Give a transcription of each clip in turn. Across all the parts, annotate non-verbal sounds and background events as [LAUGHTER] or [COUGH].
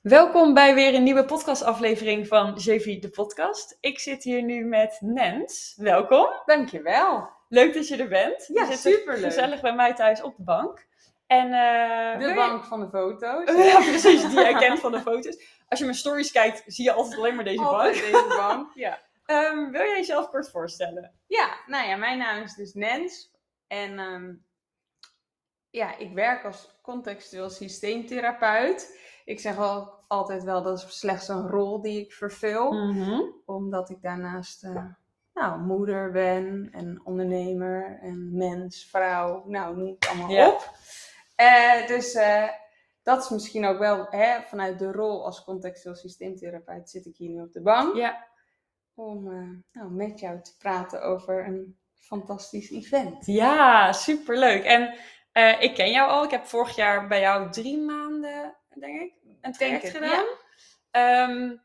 Welkom bij weer een nieuwe podcastaflevering van JV de podcast. Ik zit hier nu met Nens. Welkom. Dankjewel. Leuk dat je er bent. Ja, je zit superleuk. gezellig bij mij thuis op de bank. En, eh, De je- bank van de foto's. [LAUGHS] Ja, precies, die jij kent van de foto's. Als je mijn stories kijkt, zie je altijd alleen maar deze Altijd bank. deze bank. [LAUGHS] Ja. Ehm, wil jij jezelf kort voorstellen? ja, nou ja, mijn naam is dus Nens. En ehm, ja, ik werk als contextueel systeemtherapeut. Ik zeg al altijd wel, dat is slechts een rol die ik vervul. Omdat ik daarnaast eh, nou, moeder ben en ondernemer en mens, vrouw. Nou, noem het allemaal op. Eh, dus eh, dat is misschien ook wel hè, vanuit de rol als contextueel systeemtherapeut zit ik hier nu op de bank. Ja. Om nou, met jou te praten over een fantastisch event. Ja, superleuk. En ik ken jou al. Ik heb vorig jaar bij jou drie maanden, denk ik, een traject het, gedaan. Ehm,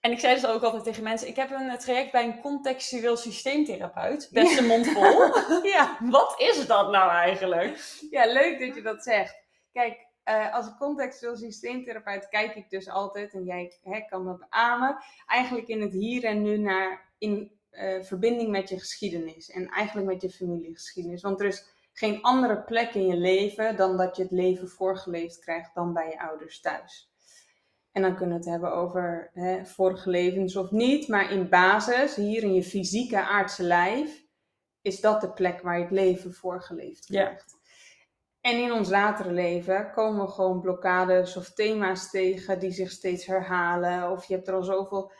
en ik zei dus ook altijd tegen mensen, ik heb een traject bij een contextueel systeemtherapeut. Best een mond vol. [LAUGHS] Ja. Wat is dat nou eigenlijk? ja, leuk dat je dat zegt. Kijk, eh, als contextueel systeemtherapeut kijk ik dus altijd, en jij hè, kan dat beamen, eigenlijk in het hier en nu naar in eh, verbinding met je geschiedenis. En eigenlijk met je familiegeschiedenis. Want er is geen andere plek in je leven dan dat je het leven voorgeleefd krijgt dan bij je ouders thuis. En dan kunnen we het hebben over hè, vorige levens of niet. Maar in basis, hier in je fysieke aardse lijf, is dat de plek waar je het leven voorgeleefd Ja. krijgt. En in ons latere leven komen we gewoon blokkades of thema's tegen die zich steeds herhalen. Of je hebt er al zoveel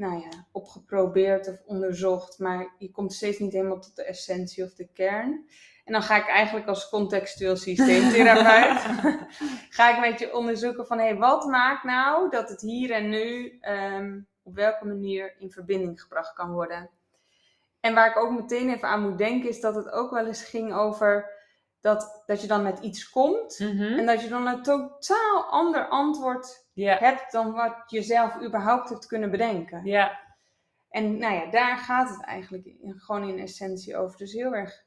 nou ja, op geprobeerd of onderzocht, maar je komt steeds niet helemaal tot de essentie of de kern. En dan ga ik eigenlijk als contextueel systeemtherapeut, [LAUGHS] ga ik met je onderzoeken van, hé, hey, wat maakt nou dat het hier en nu ehm, op welke manier in verbinding gebracht kan worden. En waar ik ook meteen even aan moet denken, is dat het ook wel eens ging over dat, dat je dan met iets komt. En dat je dan een totaal ander antwoord hebt dan wat je zelf überhaupt hebt kunnen bedenken. Ja. En nou ja, daar gaat het eigenlijk in, gewoon in essentie over. Dus heel erg,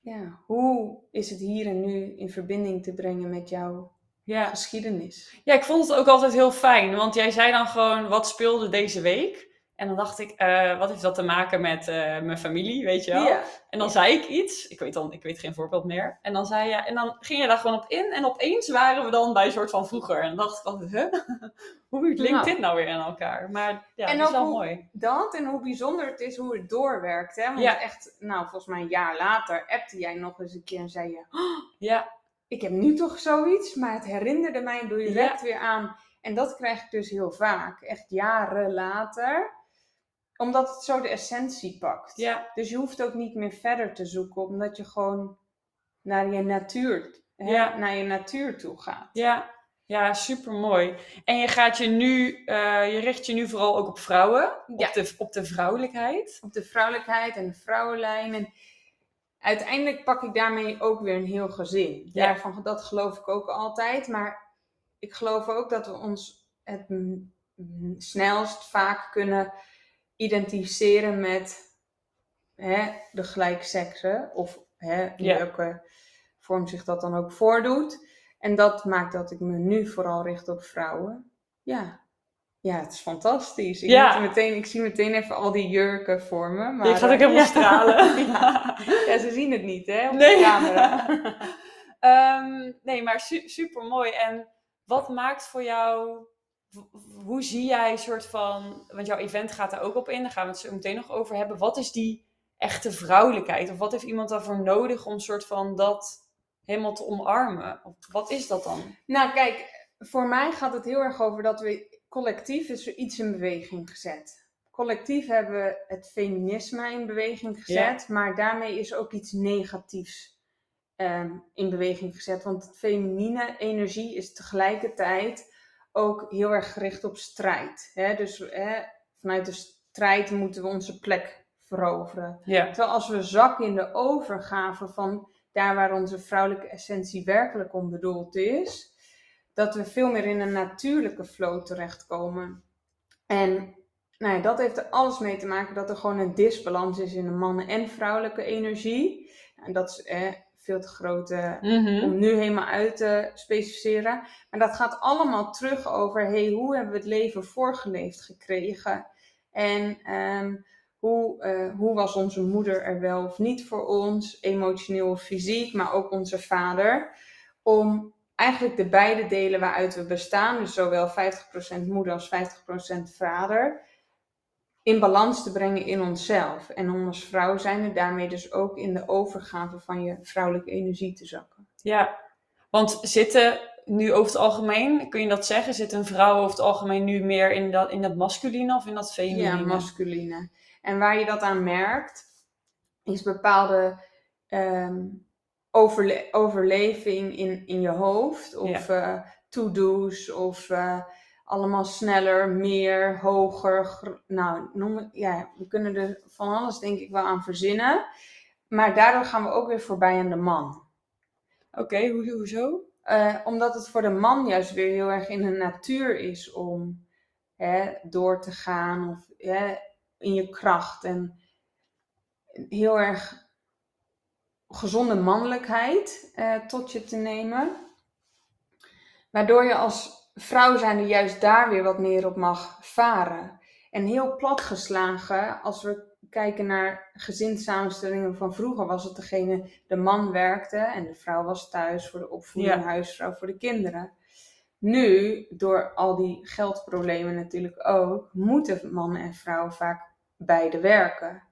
ja, hoe is het hier en nu in verbinding te brengen met jouw Ja. geschiedenis? ja, ik vond het ook altijd heel fijn. Want jij zei dan gewoon, wat speelde deze week? En dan dacht ik, eh, wat heeft dat te maken met eh, mijn familie, weet je wel? Ja. En dan zei ik iets, ik weet, dan, ik weet geen voorbeeld meer. En dan, zei je, en dan ging je daar gewoon op in. En opeens waren we dan bij een soort van vroeger. En dan dacht ik altijd, huh? [LAUGHS] hoe linkt Nou. dit nou weer aan elkaar? Maar ja, En dat is wel mooi. Dat en hoe bijzonder het is hoe het doorwerkt. Hè? Want Ja. echt, nou, volgens mij een jaar later appte jij nog eens een keer en zei je... "Oh, Ja, ik heb nu toch zoiets, maar het herinnerde mij direct weer aan. En dat krijg ik dus heel vaak, echt jaren later, omdat het zo de essentie pakt. ja, Dus je hoeft ook niet meer verder te zoeken, omdat je gewoon naar je natuur, hè, Ja. naar je natuur toe gaat. ja. Ja, super mooi. En je gaat je nu, eh, je richt je nu vooral ook op vrouwen, Ja. op, de, op de vrouwelijkheid. Op de vrouwelijkheid en de vrouwenlijn. En uiteindelijk pak ik daarmee ook weer een heel gezin. Ja. Daarvan, dat geloof ik ook altijd. Maar ik geloof ook dat we ons het snelst vaak kunnen identificeren met hè, de gelijksekse. Of hè, in Ja. welke vorm zich dat dan ook voordoet. En dat maakt dat ik me nu vooral richt op vrouwen. Ja, ja het is fantastisch. Ik, Ja. meteen, ik zie meteen even al die jurken voor me. Maar, je gaat ook eh, helemaal [LAUGHS] ja. stralen. [LAUGHS] ja. Ja, ze zien het niet, hè? Op Nee. de camera. [LAUGHS] Ehm, nee, maar su super mooi. En wat maakt voor jou, hoe zie jij soort van, want jouw event gaat daar ook op in, daar gaan we het zo meteen nog over hebben. Wat is die echte vrouwelijkheid? Of wat heeft iemand daarvoor nodig om soort van dat helemaal te omarmen? Of wat is dat dan? Nou, kijk, voor mij gaat het heel erg over dat we collectief is er iets in beweging gezet. Collectief hebben we het feminisme in beweging gezet, maar daarmee is ook iets negatiefs ehm, in beweging gezet. Want het feminine energie is tegelijkertijd ook heel erg gericht op strijd. Hè? Dus hè, vanuit de strijd moeten we onze plek veroveren. Ja. Terwijl als we zakken in de overgave van daar waar onze vrouwelijke essentie werkelijk om bedoeld is, dat we veel meer in een natuurlijke flow terechtkomen. En nou ja, dat heeft er alles mee te maken dat er gewoon een disbalans is in de mannen- en vrouwelijke energie. En dat is eh, veel te grote Mhm. om nu helemaal uit te specificeren. Maar dat gaat allemaal terug over hey, hoe hebben we het leven voorgeleefd gekregen? En ehm, hoe, eh, hoe was onze moeder er wel of niet voor ons, emotioneel of fysiek, maar ook onze vader. Om eigenlijk de beide delen waaruit we bestaan, dus zowel 50% moeder als 50% vader, in balans te brengen in onszelf. En om als vrouw zijn er daarmee dus ook in de overgave van je vrouwelijke energie te zakken. Ja, want zitten nu over het algemeen, kun je dat zeggen, zit een vrouw over het algemeen nu meer in dat, in dat masculine of in dat feminine? Ja, masculine. En waar je dat aan merkt, is bepaalde ehm, overle- overleving in, in je hoofd. Of eh, to-do's, of eh, allemaal sneller, meer, hoger. Nou, noem het, ja, we kunnen er van alles denk ik wel aan verzinnen. Maar daardoor gaan we ook weer voorbij aan de man. Oké, hoe, hoezo? Eh, omdat het voor de man juist weer heel erg in de natuur is om hè, door te gaan of hè, in je kracht en heel erg gezonde mannelijkheid eh, tot je te nemen. Waardoor je als vrouw zijnde juist daar weer wat meer op mag varen. En heel platgeslagen, als we kijken naar gezinssamenstellingen van vroeger, was het degene, de man werkte en de vrouw was thuis voor de opvoeding, Ja. huisvrouw voor de kinderen. Nu, door al die geldproblemen natuurlijk ook, moeten man en vrouw vaak beide werken.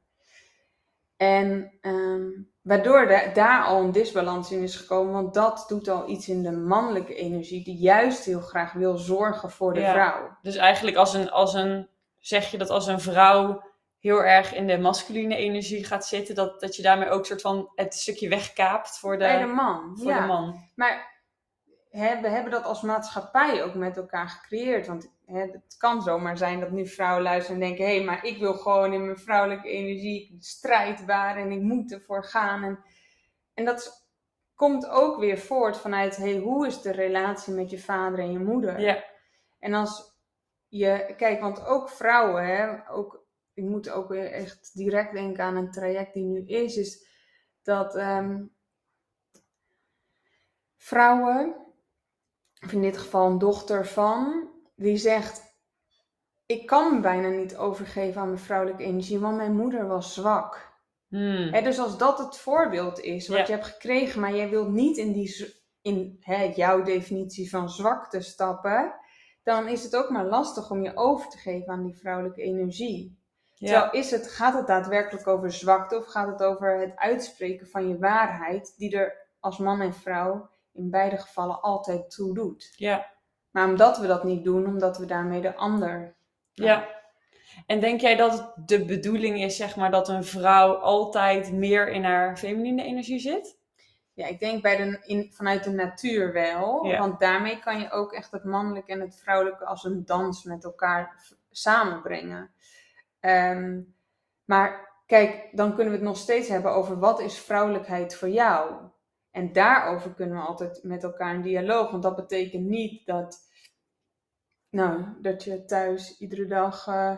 En ehm, waardoor de- daar al een disbalans in is gekomen, want dat doet al iets in de mannelijke energie, die juist heel graag wil zorgen voor de Ja. vrouw. Dus eigenlijk als een, als een, zeg je dat als een vrouw heel erg in de masculine energie gaat zitten, dat, dat je daarmee ook soort van het stukje wegkaapt voor de, Bij de man. voor ja. de man. Maar hè, we hebben dat als maatschappij ook met elkaar gecreëerd. Want hè, het kan zomaar zijn dat nu vrouwen luisteren en denken: hé, hey, maar ik wil gewoon in mijn vrouwelijke energie strijdbaar en ik moet ervoor gaan. En, en dat komt ook weer voort vanuit: hey, hoe is de relatie met je vader en je moeder? Ja, En als je, kijk, want ook vrouwen, hè, ook, ik moet ook weer echt direct denken aan een traject die nu is, is dat ehm, vrouwen, of in dit geval een dochter van, die zegt, ik kan me bijna niet overgeven aan mijn vrouwelijke energie, want mijn moeder was zwak. Hmm. Dus als dat het voorbeeld is wat Ja. je hebt gekregen, maar jij wilt niet in, die, in jouw definitie van zwakte stappen, dan is het ook maar lastig om je over te geven aan die vrouwelijke energie. ja. Terwijl is het, gaat het daadwerkelijk over zwakte of gaat het over het uitspreken van je waarheid, die er als man en vrouw in beide gevallen altijd toe doet. ja. Maar omdat we dat niet doen, omdat we daarmee de ander. Ja. En denk jij dat het de bedoeling is, zeg maar, dat een vrouw altijd meer in haar feminine energie zit? Ja, ik denk bij de, in, vanuit de natuur wel. Ja. Want daarmee kan je ook echt het mannelijke en het vrouwelijke als een dans met elkaar samenbrengen. Ehm, maar kijk, dan kunnen we het nog steeds hebben over wat is vrouwelijkheid voor jou? En daarover kunnen we altijd met elkaar in dialoog. Want dat betekent niet dat, nou, dat je thuis iedere dag eh,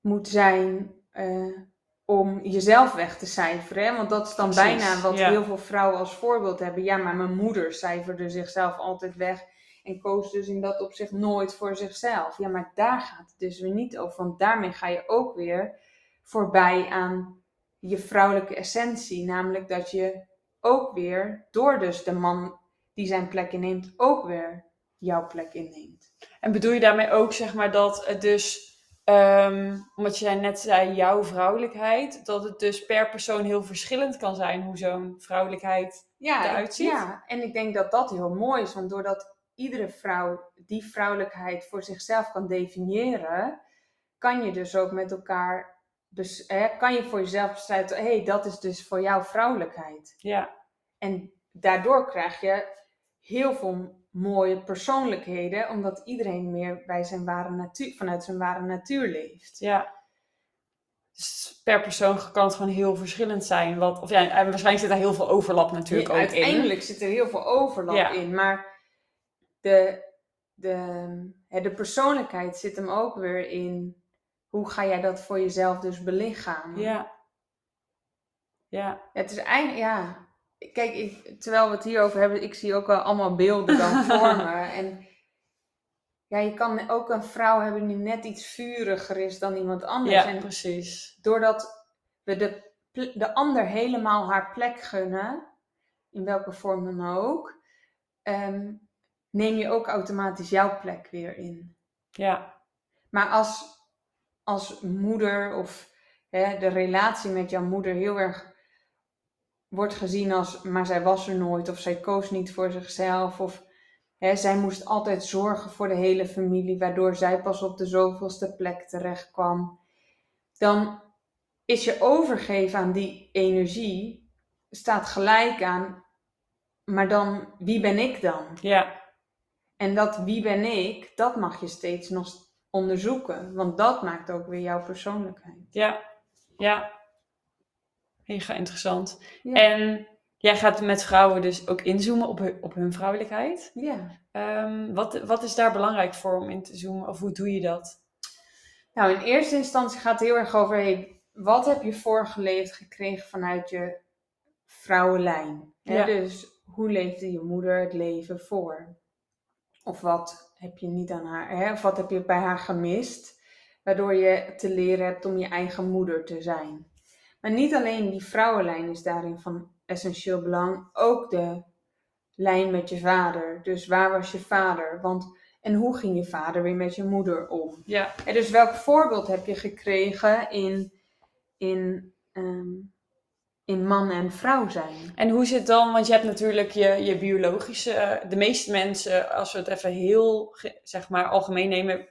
moet zijn eh, om jezelf weg te cijferen. Hè? Want dat is dan Precies, bijna wat ja. heel veel vrouwen als voorbeeld hebben. Ja, maar mijn moeder cijferde zichzelf altijd weg. En koos dus in dat opzicht nooit voor zichzelf. Ja, maar daar gaat het dus weer niet over. Want daarmee ga je ook weer voorbij aan je vrouwelijke essentie. Namelijk dat je ook weer, door dus de man die zijn plek inneemt, ook weer jouw plek inneemt. En bedoel je daarmee ook, zeg maar, dat het dus, ehm, omdat je net zei, jouw vrouwelijkheid, dat het dus per persoon heel verschillend kan zijn hoe zo'n vrouwelijkheid ja, eruit ziet. Ja, en ik denk dat dat heel mooi is. Want doordat iedere vrouw die vrouwelijkheid voor zichzelf kan definiëren, kan je dus ook met elkaar, hè, kan je voor jezelf besluiten, hé, hey, dat is dus voor jou vrouwelijkheid. Ja, En daardoor krijg je heel veel mooie persoonlijkheden, omdat iedereen meer bij zijn ware natuur, vanuit zijn ware natuur leeft. ja. Dus per persoon kan het gewoon heel verschillend zijn. Wat, of ja, en waarschijnlijk zit daar heel veel overlap natuurlijk ook in. Uiteindelijk zit er heel veel overlap Ja. in, maar de, de, hè, de persoonlijkheid zit hem ook weer in hoe ga jij dat voor jezelf dus belichamen. Ja. Ja, Het is eigenlijk, ja, kijk, ik, terwijl we het hierover hebben, ik zie ook al allemaal beelden dan [LAUGHS] voor me. En ja, je kan ook een vrouw hebben die net iets vuriger is dan iemand anders. Ja, en precies. doordat we de, de ander helemaal haar plek gunnen, in welke vorm dan ook, ehm, neem je ook automatisch jouw plek weer in. Ja, Maar als, als moeder of hè, de relatie met jouw moeder heel erg wordt gezien als, maar zij was er nooit of zij koos niet voor zichzelf of hè, zij moest altijd zorgen voor de hele familie, waardoor zij pas op de zoveelste plek terecht kwam, dan is je overgeven aan die energie staat gelijk aan, maar dan wie ben ik dan? ja, En dat wie ben ik, dat mag je steeds nog onderzoeken. Want dat maakt ook weer jouw persoonlijkheid. ja, ja. Mega interessant. Ja. En jij gaat met vrouwen dus ook inzoomen op hun, op hun vrouwelijkheid. ja. Ehm, wat, wat is daar belangrijk voor om in te zoomen? Of hoe doe je dat? Nou, in eerste instantie gaat het heel erg over, hey, wat heb je voorgeleefd gekregen vanuit je vrouwenlijn? Hè? Ja. Dus hoe leefde je moeder het leven voor? Of wat heb je niet aan haar, hè? of wat heb je bij haar gemist? Waardoor je te leren hebt om je eigen moeder te zijn. Maar niet alleen die vrouwenlijn is daarin van essentieel belang, ook de lijn met je vader. Dus waar was je vader? Want, en hoe ging je vader weer met je moeder om? Ja, En dus welk voorbeeld heb je gekregen in, in, ehm, in man en vrouw zijn? En hoe zit dan, want je hebt natuurlijk je, je biologische, eh, de meeste mensen, als we het even heel, zeg maar, algemeen nemen,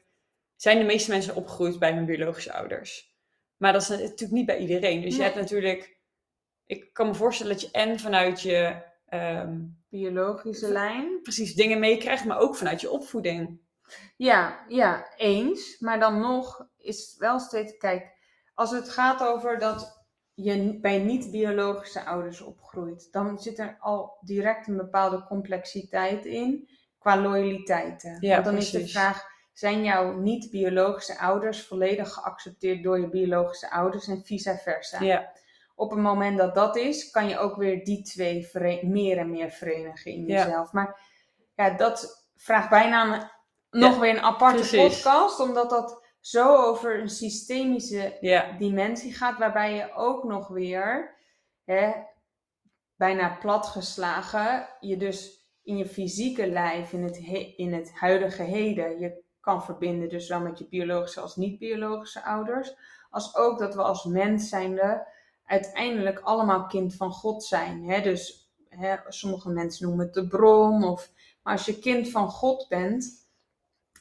zijn de meeste mensen opgegroeid bij hun biologische ouders. Maar dat is natuurlijk niet bij iedereen. Dus je hebt natuurlijk, ik kan me voorstellen dat je en vanuit je, ehm, Biologische lijn? precies dingen meekrijgt, maar ook vanuit je opvoeding. Ja, ja, eens. Maar dan nog is wel steeds, kijk, als het gaat over dat je bij niet-biologische ouders opgroeit, dan zit er al direct een bepaalde complexiteit in qua loyaliteiten. Ja, Want dan is de vraag, zijn jouw niet-biologische ouders volledig geaccepteerd door je biologische ouders en vice versa? Ja, Op het moment dat dat is, kan je ook weer die twee meer en meer verenigen in Ja. jezelf. Maar ja, dat vraagt bijna een- nog weer een aparte precies. podcast, omdat dat zo over een systemische dimensie gaat, waarbij je ook nog weer, hè, bijna platgeslagen, je dus in je fysieke lijf, in het, he- in het huidige heden, je kan verbinden, dus zowel met je biologische als niet-biologische ouders, als ook dat we als mens zijnde uiteindelijk allemaal kind van God zijn. Hè? Dus hè, sommige mensen noemen het de bron, of, maar als je kind van God bent,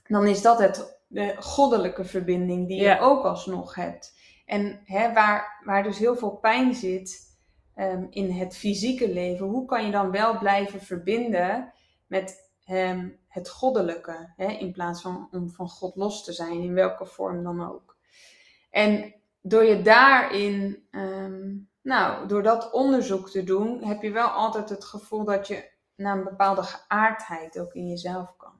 dan is dat het, de goddelijke verbinding die Ja. je ook alsnog hebt. En hè, waar, waar dus heel veel pijn zit ehm, in het fysieke leven, hoe kan je dan wel blijven verbinden met ehm, het goddelijke, hè, in plaats van om van God los te zijn, in welke vorm dan ook. En door je daarin, ehm, nou, door dat onderzoek te doen, heb je wel altijd het gevoel dat je naar een bepaalde geaardheid ook in jezelf kan.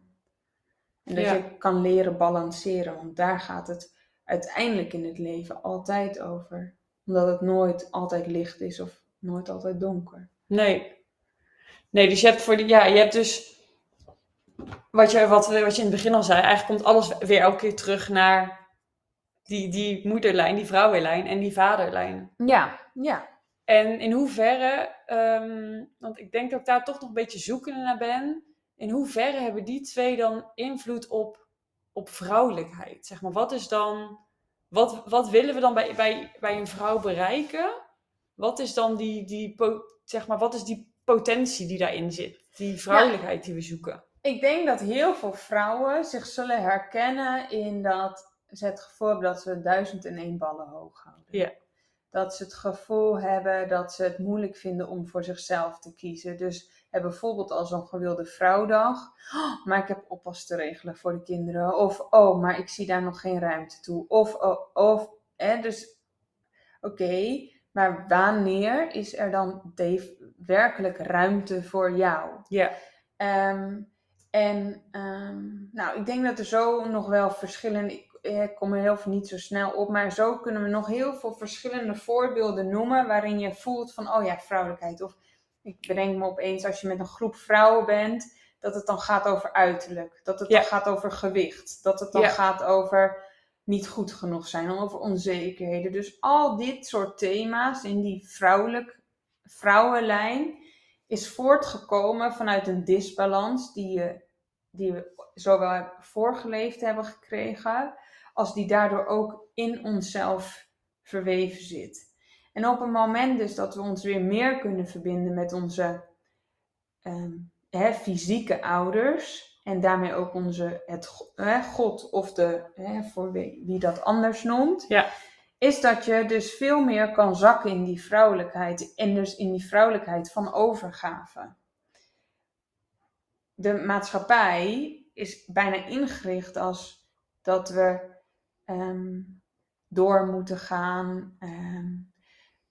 En dat Ja. je kan leren balanceren, want daar gaat het uiteindelijk in het leven altijd over. Omdat het nooit altijd licht is of nooit altijd donker. nee. Nee, dus je hebt voor die, ja, je hebt dus, wat je, wat, wat je in het begin al zei, eigenlijk komt alles weer elke keer terug naar die, die moederlijn, die vrouwenlijn en die vaderlijn. Ja, ja. En in hoeverre, ehm, want ik denk dat ik daar toch nog een beetje zoekende naar ben, in hoeverre hebben die twee dan invloed op, op vrouwelijkheid? Zeg maar, wat is dan, wat, wat willen we dan bij, bij, bij een vrouw bereiken? Wat is dan die, die, zeg maar, wat is die potentie die daarin zit? Die vrouwelijkheid die we zoeken? Ik denk dat heel veel vrouwen zich zullen herkennen in dat ze het gevoel dat ze duizend en één ballen hoog houden. Ja. Dat ze het gevoel hebben dat ze het moeilijk vinden om voor zichzelf te kiezen. Dus hè, bijvoorbeeld als een gewilde vrouwdag. "Oh, maar ik heb oppas te regelen voor de kinderen. Of, oh, maar ik zie daar nog geen ruimte toe. Of, oh, of, hè, dus, oké. maar wanneer is er dan de- werkelijk ruimte voor jou? Ja, Ehm, en ehm, nou, ik denk dat er zo nog wel verschillende. Ik, eh, ik kom er heel veel niet zo snel op, maar zo kunnen we nog heel veel verschillende voorbeelden noemen waarin je voelt van, oh ja, vrouwelijkheid. Of ik bedenk me opeens als je met een groep vrouwen bent, dat het dan gaat over uiterlijk. Dat het Ja. dan gaat over gewicht. Dat het dan Ja. gaat over niet goed genoeg zijn, over onzekerheden. Dus al dit soort thema's in die vrouwelijk, vrouwenlijn is voortgekomen vanuit een disbalans die, je, die we zowel voorgeleefd hebben gekregen, als die daardoor ook in onszelf verweven zit. En op een moment dus dat we ons weer meer kunnen verbinden met onze ehm, hè, fysieke ouders. En daarmee ook onze, het, hè, God of de, hè, voor wie, wie dat anders noemt. Ja. Is dat je dus veel meer kan zakken in die vrouwelijkheid. En dus in die vrouwelijkheid van overgave. De maatschappij is bijna ingericht als dat we ehm, door moeten gaan. ehm,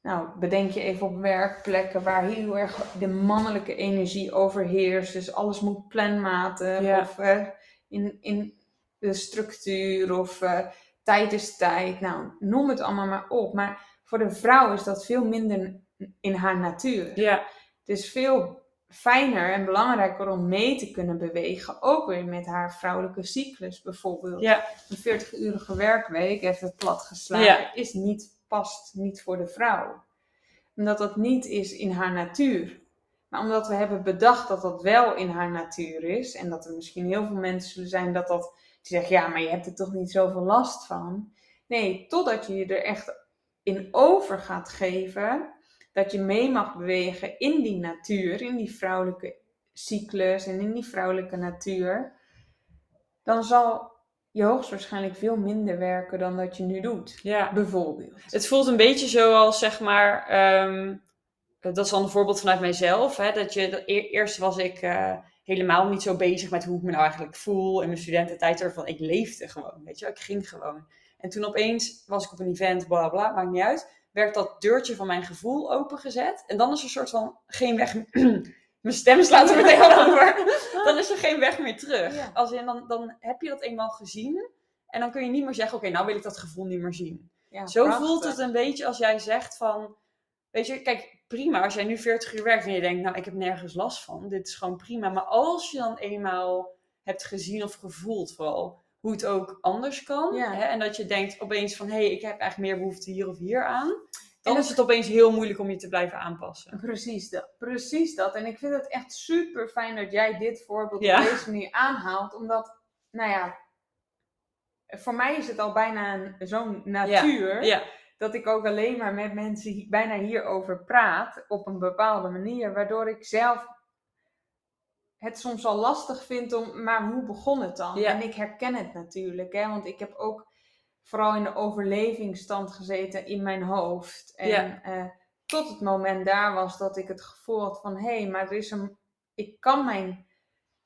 nou, bedenk je even op werkplekken waar heel erg de mannelijke energie overheerst. Dus alles moet planmatig Ja. of eh, in, in de structuur of eh, tijd is tijd. Nou, noem het allemaal maar op. Maar voor de vrouw is dat veel minder in haar natuur. Ja, Het is veel fijner en belangrijker om mee te kunnen bewegen. Ook weer met haar vrouwelijke cyclus bijvoorbeeld. ja, Een 40-urige werkweek, even plat geslagen, Ja. is niet, past niet voor de vrouw. Omdat dat niet is in haar natuur. Maar omdat we hebben bedacht dat dat wel in haar natuur is. En dat er misschien heel veel mensen zullen zijn dat dat, die zeggen, ja, maar je hebt er toch niet zoveel last van. Nee, totdat je je er echt in over gaat geven. Dat je mee mag bewegen in die natuur, in die vrouwelijke cyclus en in die vrouwelijke natuur. Dan zal je hoogstwaarschijnlijk veel minder werken dan dat je nu doet. ja. Bijvoorbeeld. Het voelt een beetje zoals, zeg maar, ehm, dat is dan een voorbeeld vanuit mijzelf. Hè, dat je, dat e- eerst was ik eh, helemaal niet zo bezig met hoe ik me nou eigenlijk voel in mijn studententijd. Ervan, ik leefde gewoon, weet je ik ging gewoon. En toen opeens was ik op een event, bla bla, maakt niet uit. Werd dat deurtje van mijn gevoel opengezet. En dan is er een soort van geen weg meer. [CLEARS THROAT] Mijn stem slaat er meteen over. [LAUGHS] Dan is er geen weg meer terug. Ja. Als in, dan, dan heb je dat eenmaal gezien. En dan kun je niet meer zeggen, oké, nou wil ik dat gevoel niet meer zien. Ja, Zo prachtig. voelt het een beetje als jij zegt van, weet je, kijk, prima als jij nu 40 uur werkt en je denkt, nou, ik heb nergens last van, dit is gewoon prima. Maar als je dan eenmaal hebt gezien of gevoeld vooral hoe het ook anders kan, Ja. hè, en dat je denkt opeens van, hé, hey, ik heb eigenlijk meer behoefte hier of hier aan, dan dat- is het opeens heel moeilijk om je te blijven aanpassen. Precies dat, precies dat. En ik vind het echt super fijn dat jij dit voorbeeld Ja. op deze manier aanhaalt. Omdat, nou ja, voor mij is het al bijna zo'n natuur. Ja, Dat ik ook alleen maar met mensen bijna hierover praat. Op een bepaalde manier. Waardoor ik zelf het soms al lastig vind om, maar hoe begon het dan? Ja. En ik herken het natuurlijk. Hè, want ik heb ook vooral in de overlevingsstand gezeten in mijn hoofd. En Ja. eh, tot het moment daar was dat ik het gevoel had van... Hé, hey, maar er is een... Ik kan mijn...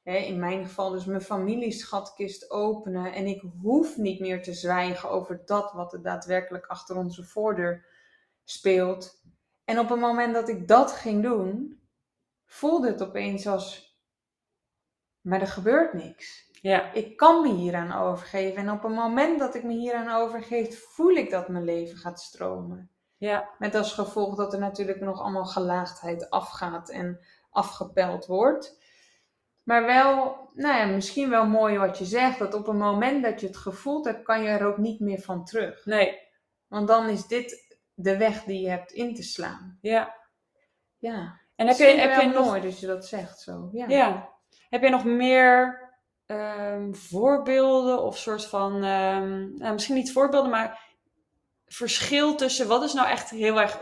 Hè, in mijn geval dus mijn familieschatkist openen. En ik hoef niet meer te zwijgen over dat wat er daadwerkelijk achter onze voordeur speelt. En op het moment dat ik dat ging doen, voelde het opeens als... Maar er gebeurt niks. ja, Ik kan me hieraan overgeven. En op het moment dat ik me hieraan overgeef, voel ik dat mijn leven gaat stromen. ja, Met als gevolg dat er natuurlijk nog allemaal gelaagdheid afgaat en afgepeld wordt. Maar wel, nou ja, misschien wel mooi wat je zegt. Dat op het moment dat je het gevoeld hebt, kan je er ook niet meer van terug. nee, Want dan is dit de weg die je hebt in te slaan. ja. Ja. En heb je, heb je nog mooi dat je dat zegt zo. Ja. Ja. Heb je nog meer ehm, voorbeelden of soort van, ehm, nou, misschien niet voorbeelden, maar verschil tussen wat is nou echt heel erg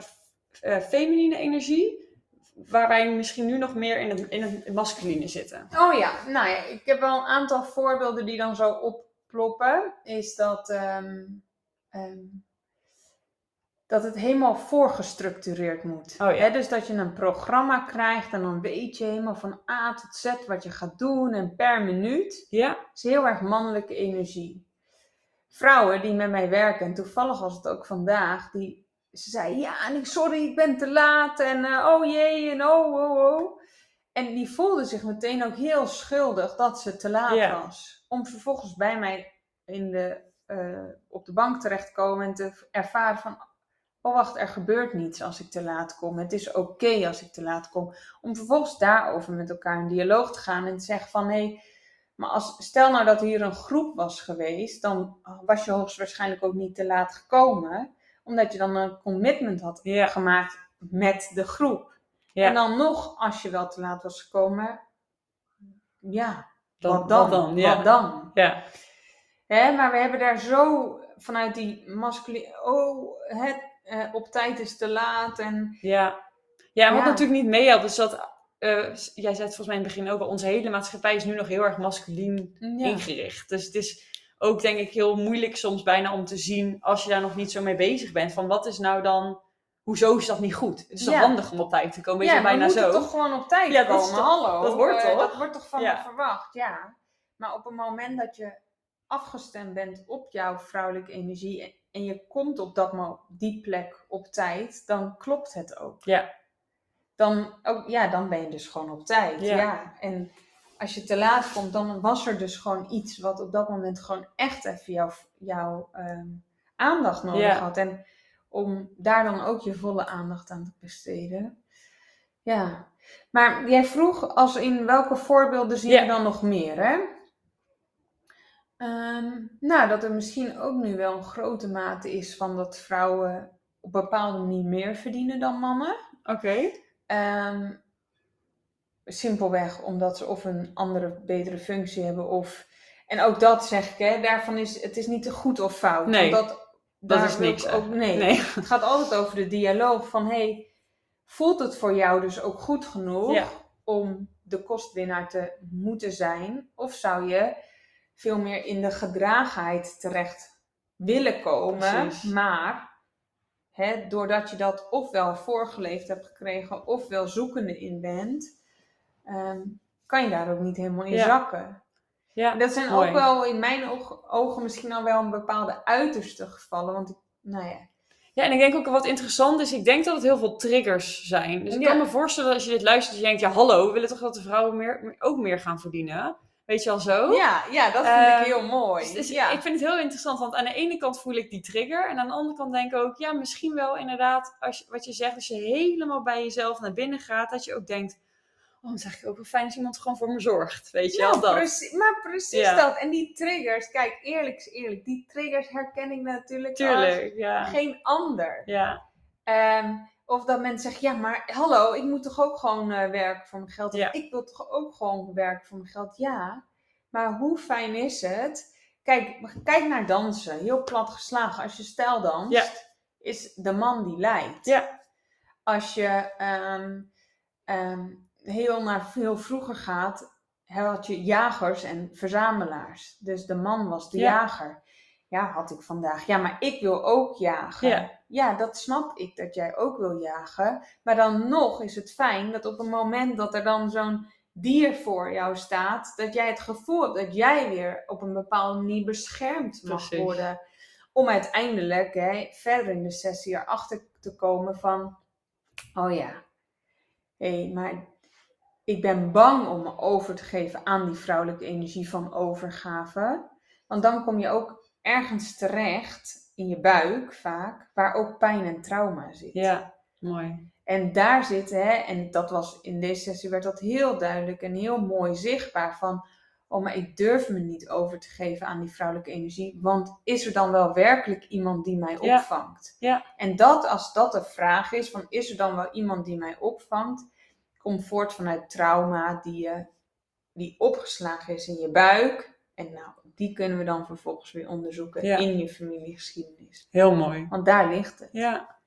eh, feminine energie, waar wij misschien nu nog meer in het, in het masculine zitten? Oh ja, nou ja, ik heb wel een aantal voorbeelden die dan zo opploppen. Is dat, ehm, dat het helemaal voorgestructureerd moet. Oh ja. Dus dat je een programma krijgt en dan weet je helemaal van A tot Z wat je gaat doen en per minuut. Ja, is heel erg mannelijke energie. Vrouwen die met mij werken, en toevallig was het ook vandaag, die ze zei: Ja, en ik, sorry, ik ben te laat. En eh, oh jee, en oh, oh, oh. En die voelde zich meteen ook heel schuldig dat ze te laat was. Om vervolgens bij mij in de, eh, op de bank terecht te komen en te ervaren van... oh wacht, er gebeurt niets als ik te laat kom. Het is oké als ik te laat kom. Om vervolgens daarover met elkaar in dialoog te gaan en te zeggen van hé, hey, maar als, stel nou dat hier een groep was geweest, dan was je hoogstwaarschijnlijk ook niet te laat gekomen. Omdat je dan een commitment had Ja. gemaakt met de groep. Ja. En dan nog, als je wel te laat was gekomen, ja, Dan- wat dan? wat dan? Ja. Wat dan? Hè, maar we hebben daar zo vanuit die masculine, oh, het eh, op tijd is te laat en Ja. Ja, en wat Ja. natuurlijk niet meehelpt, is dat, eh, jij zei het volgens mij in het begin ook al, onze hele maatschappij is nu nog heel erg masculien ja. ingericht. Dus het is ook denk ik heel moeilijk soms bijna om te zien, als je daar nog niet zo mee bezig bent, van wat is nou dan, hoezo is dat niet goed? Het is toch Ja. handig om op tijd te komen, weet ja, bijna zo. toch gewoon op tijd Ja, dat komen, is hallo. dat wordt Eh, toch? dat wordt toch van Ja. me verwacht, ja. Maar op het moment dat je afgestemd bent op jouw vrouwelijke energie en, je komt op dat mo- die plek op tijd, dan klopt het ook. Ja. Dan, ook, ja, dan ben je dus gewoon op tijd, Ja. ja. En als je te laat komt, dan was er dus gewoon iets wat op dat moment gewoon echt even jouw, ehm, aandacht nodig Ja. had. En om daar dan ook je volle aandacht aan te besteden. Ja, maar jij vroeg als in welke voorbeelden zie Ja. je dan nog meer, hè? Ehm, nou, dat er misschien ook nu wel een grote mate is van dat vrouwen op een bepaalde manier meer verdienen dan mannen. Oké. Ehm, simpelweg omdat ze of een andere, betere functie hebben of... En ook dat zeg ik, hè, daarvan is het is niet te goed of fout. Nee, dat, Dat daar is niks. Ook, nee. nee. Het gaat altijd over de dialoog van, hey, voelt het voor jou dus ook goed genoeg Ja. om de kostwinnaar te moeten zijn? Of zou je veel meer in de gedragenheid terecht willen komen, Precies. maar hè, doordat je dat ofwel voorgeleefd hebt gekregen, ofwel zoekende in bent, ehm, kan je daar ook niet helemaal in Ja. zakken. Ja. En dat zijn mooi. ook wel in mijn oog- ogen misschien al wel een bepaalde uiterste gevallen, want ik, nou ja, Ja, en ik denk ook wat interessant is, ik denk dat het heel veel triggers zijn. Dus ik Ja. kan me voorstellen als je dit luistert, dat je denkt, ja hallo, we willen toch dat de vrouwen meer, ook meer gaan verdienen? Weet je al zo? Ja, ja, dat vind Ehm, ik heel mooi. Dus, dus ja. ik vind het heel interessant, want aan de ene kant voel ik die trigger. En aan de andere kant denk ik ook, ja, misschien wel inderdaad, als wat je zegt, als je helemaal bij jezelf naar binnen gaat, dat je ook denkt, oh, het is eigenlijk ook wel fijn als iemand gewoon voor me zorgt. Weet je Ja, wel, dat. precie- maar precies Ja. dat. En die triggers, kijk, eerlijk is eerlijk, die triggers herken ik natuurlijk Tuurlijk, ja. als geen ander. Ja, Ehm, of dat mensen zeggen, ja, maar hallo, ik moet toch ook gewoon eh, werken voor mijn geld. Ja. ik wil toch ook gewoon werken voor mijn geld. Ja, maar hoe fijn is het? Kijk, kijk naar dansen. Heel plat geslagen. Als je stijl danst, Ja. is de man die leidt. Ja. Als je ehm, ehm, heel naar veel vroeger gaat, had je jagers en verzamelaars. Dus de man was de Ja. jager. Ja, had ik vandaag. Ja, maar ik wil ook jagen. Ja. dat snap ik dat jij ook wil jagen. Maar dan nog is het fijn dat op het moment dat er dan zo'n dier voor jou staat, dat jij het gevoel hebt dat jij weer op een bepaalde manier beschermd mag Precies. worden. Om uiteindelijk hè, verder in de sessie erachter te komen van, oh ja, hé, maar ik ben bang om me over te geven aan die vrouwelijke energie van overgave. Want dan kom je ook ergens terecht in je buik vaak, waar ook pijn en trauma zit. ja, mooi. En daar zitten, hè, en dat was in deze sessie werd dat heel duidelijk en heel mooi zichtbaar van, oh maar ik durf me niet over te geven aan die vrouwelijke energie, want is er dan wel werkelijk iemand die mij Ja. opvangt? Ja. En dat, als dat de vraag is, van is er dan wel iemand die mij opvangt, komt voort vanuit trauma die, je, die opgeslagen is in je buik. En nou, die kunnen we dan vervolgens weer onderzoeken Ja. in je familiegeschiedenis. Heel mooi. Want daar ligt het. Ja.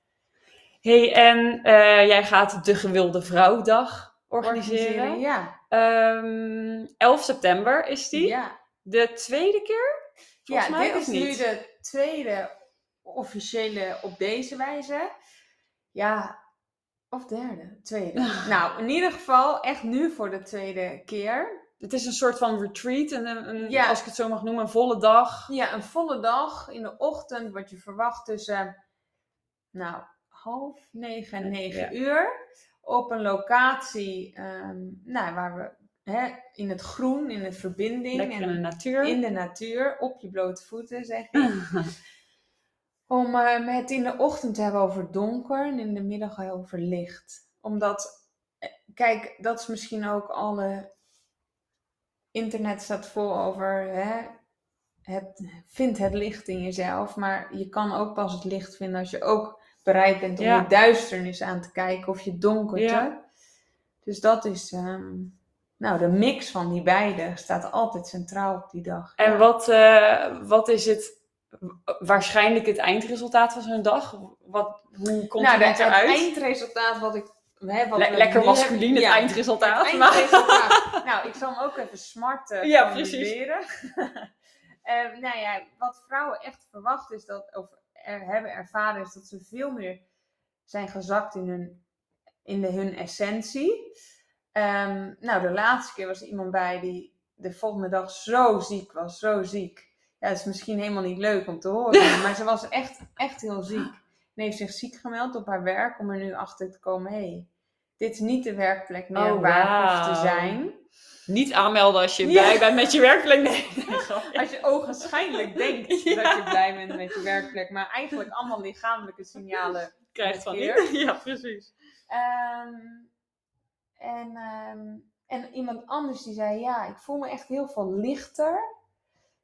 hey, en eh, jij gaat de Gewilde Vrouwdag organiseren. Ja. Ehm, 11 september is die. ja. De tweede keer? Volgens ja, mij dit is niet? nu de tweede officiële op deze wijze. Ja, of derde, tweede. [LAUGHS] nou, in ieder geval echt nu voor de tweede keer. Het is een soort van retreat, een, Ja. als ik het zo mag noemen, een volle dag. Ja, een volle dag in de ochtend wat je verwacht tussen, nou, half negen en negen Ja. uur. Op een locatie, ehm, nou, waar we hè, in het groen, in de verbinding Lekker in de natuur. in de natuur, op je blote voeten, zeg ik. [LAUGHS] Om eh, het in de ochtend te hebben over donker en in de middag over licht. Omdat, eh, kijk, dat is misschien ook alle. Internet staat vol over. Hè, het, vind het licht in jezelf. Maar je kan ook pas het licht vinden als je ook bereid bent om Ja. je duisternis aan te kijken of je donkerte. Ja. Dus dat is. ehm, nou, de mix van die beide staat altijd centraal op die dag. En Ja. wat, eh, wat is het waarschijnlijk het eindresultaat van zo'n dag? Wat, hoe komt nou, iemand eruit? Het eindresultaat wat ik. Hè, wat Le- we lekker hebben- het ja, eindresultaat. het maar- [LAUGHS] nou, ik zal hem ook even smart eh Ja, formuleren. [LAUGHS] Eh, nou ja, wat vrouwen echt verwachten is dat, of er, hebben ervaren, is dat ze veel meer zijn gezakt in hun, in de, hun essentie. Ehm, nou, de laatste keer was er iemand bij die de volgende dag zo ziek was, zo ziek. Ja, dat is misschien helemaal niet leuk om te horen, [LAUGHS] maar ze was echt, echt heel ziek. En heeft zich ziek gemeld op haar werk om er nu achter te komen, hé, hey, dit is niet de werkplek meer Oh, waar hoef te zijn. Niet aanmelden als je Ja. blij bent met je werkplek. Nee. [LAUGHS] Als je ogenschijnlijk denkt [LAUGHS] Ja. dat je blij bent met je werkplek, maar eigenlijk allemaal lichamelijke signalen krijgt van niet. [LAUGHS] Ja, precies. Ehm, en, ehm, en iemand anders die zei, ja, ik voel me echt heel veel lichter.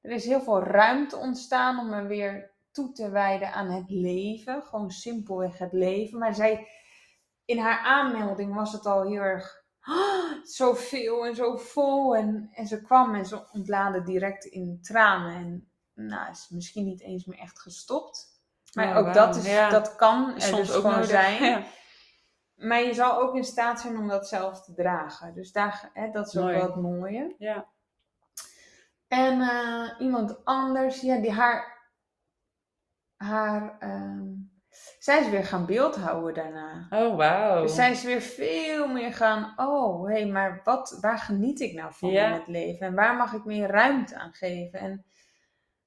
Er is heel veel ruimte ontstaan om me weer toe te wijden aan het leven. Gewoon simpelweg het leven. Maar zij, in haar aanmelding was het al heel erg "Ah, zoveel en zo vol. En, en ze kwam en ze ontlaadde direct in tranen. En nou, is misschien niet eens meer echt gestopt. Maar Oh, ook dat, is, Ja. dat kan er soms dus ook gewoon zijn. Ja. Maar je zal ook in staat zijn om dat zelf te dragen. Dus daar, hè, dat is ook wel het mooie. Ja. En eh, iemand anders, ja, die haar. haar ehm, zij is weer gaan beeldhouden daarna. Oh, wauw. Dus zij is weer veel meer gaan. Oh, hé, maar wat, waar geniet ik nou van Ja. in het leven? En waar mag ik meer ruimte aan geven? En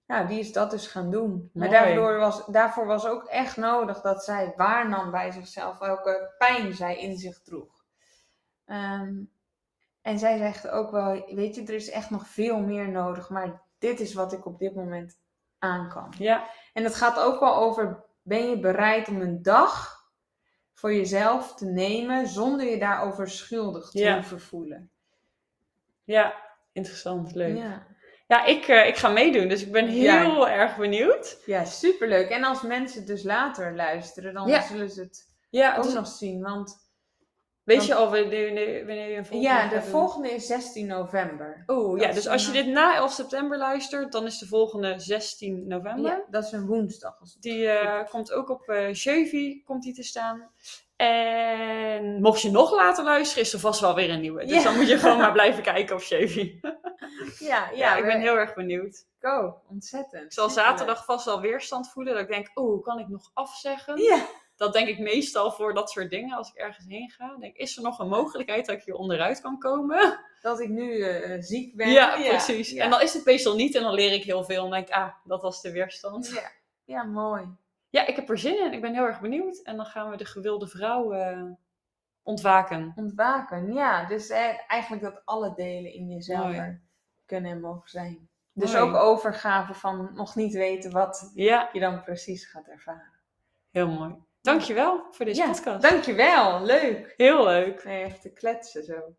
nou, die is dat dus gaan doen. Maar daardoor was, daarvoor was ook echt nodig dat zij waarnam bij zichzelf welke pijn zij in zich droeg. Ehm, en zij zegt ook wel, weet je, er is echt nog veel meer nodig, maar dit is wat ik op dit moment aan kan. Ja, En het gaat ook wel over, ben je bereid om een dag voor jezelf te nemen zonder je daarover schuldig te Ja. hoeven voelen? ja. Interessant, leuk. Ja, Ja. ik, eh, ik ga meedoen, dus ik ben heel erg benieuwd. ja, superleuk. En als mensen dus later luisteren, dan Ja. zullen ze het Ja, ook dus nog zien. Want weet je al wanneer, wanneer, je een volgende ja, de doen? volgende is 16 november. Oeh, ja, dus als je een- dit na 11 september luistert, dan is de volgende 16 november. Ja, dat is een woensdag. Als Die eh, komt ook op eh Jeuvy, komt die te staan. En mocht je nog later luisteren, is er vast wel weer een nieuwe. Dus Ja. dan moet je gewoon maar [LAUGHS] blijven kijken op Jeuvy. [LAUGHS] Ja, ja, Ja, ik ben heel erg benieuwd. Go, ontzettend. Ik zal zaterdag vast wel weerstand voelen. Dat ik denk, oh, kan ik nog afzeggen? Ja, Dat denk ik meestal voor dat soort dingen als ik ergens heen ga. Denk, is er nog een mogelijkheid dat ik hier onderuit kan komen? dat ik nu eh, ziek ben. Ja, precies. ja. En dan is het meestal niet en dan leer ik heel veel. En denk ik, ah, dat was de weerstand. Ja, ja, mooi. Ja, ik heb er zin in. Ik ben heel erg benieuwd. En dan gaan we de gewilde vrouw eh, ontwaken. Ontwaken, ja. Dus eh, eigenlijk dat alle delen in jezelf Mooi. kunnen en mogen zijn. Dus Mooi. ook overgave van nog niet weten wat Ja, je dan precies gaat ervaren. heel mooi. Dankjewel voor deze ja, podcast. dankjewel. Leuk. Heel leuk. Nee, even te kletsen zo.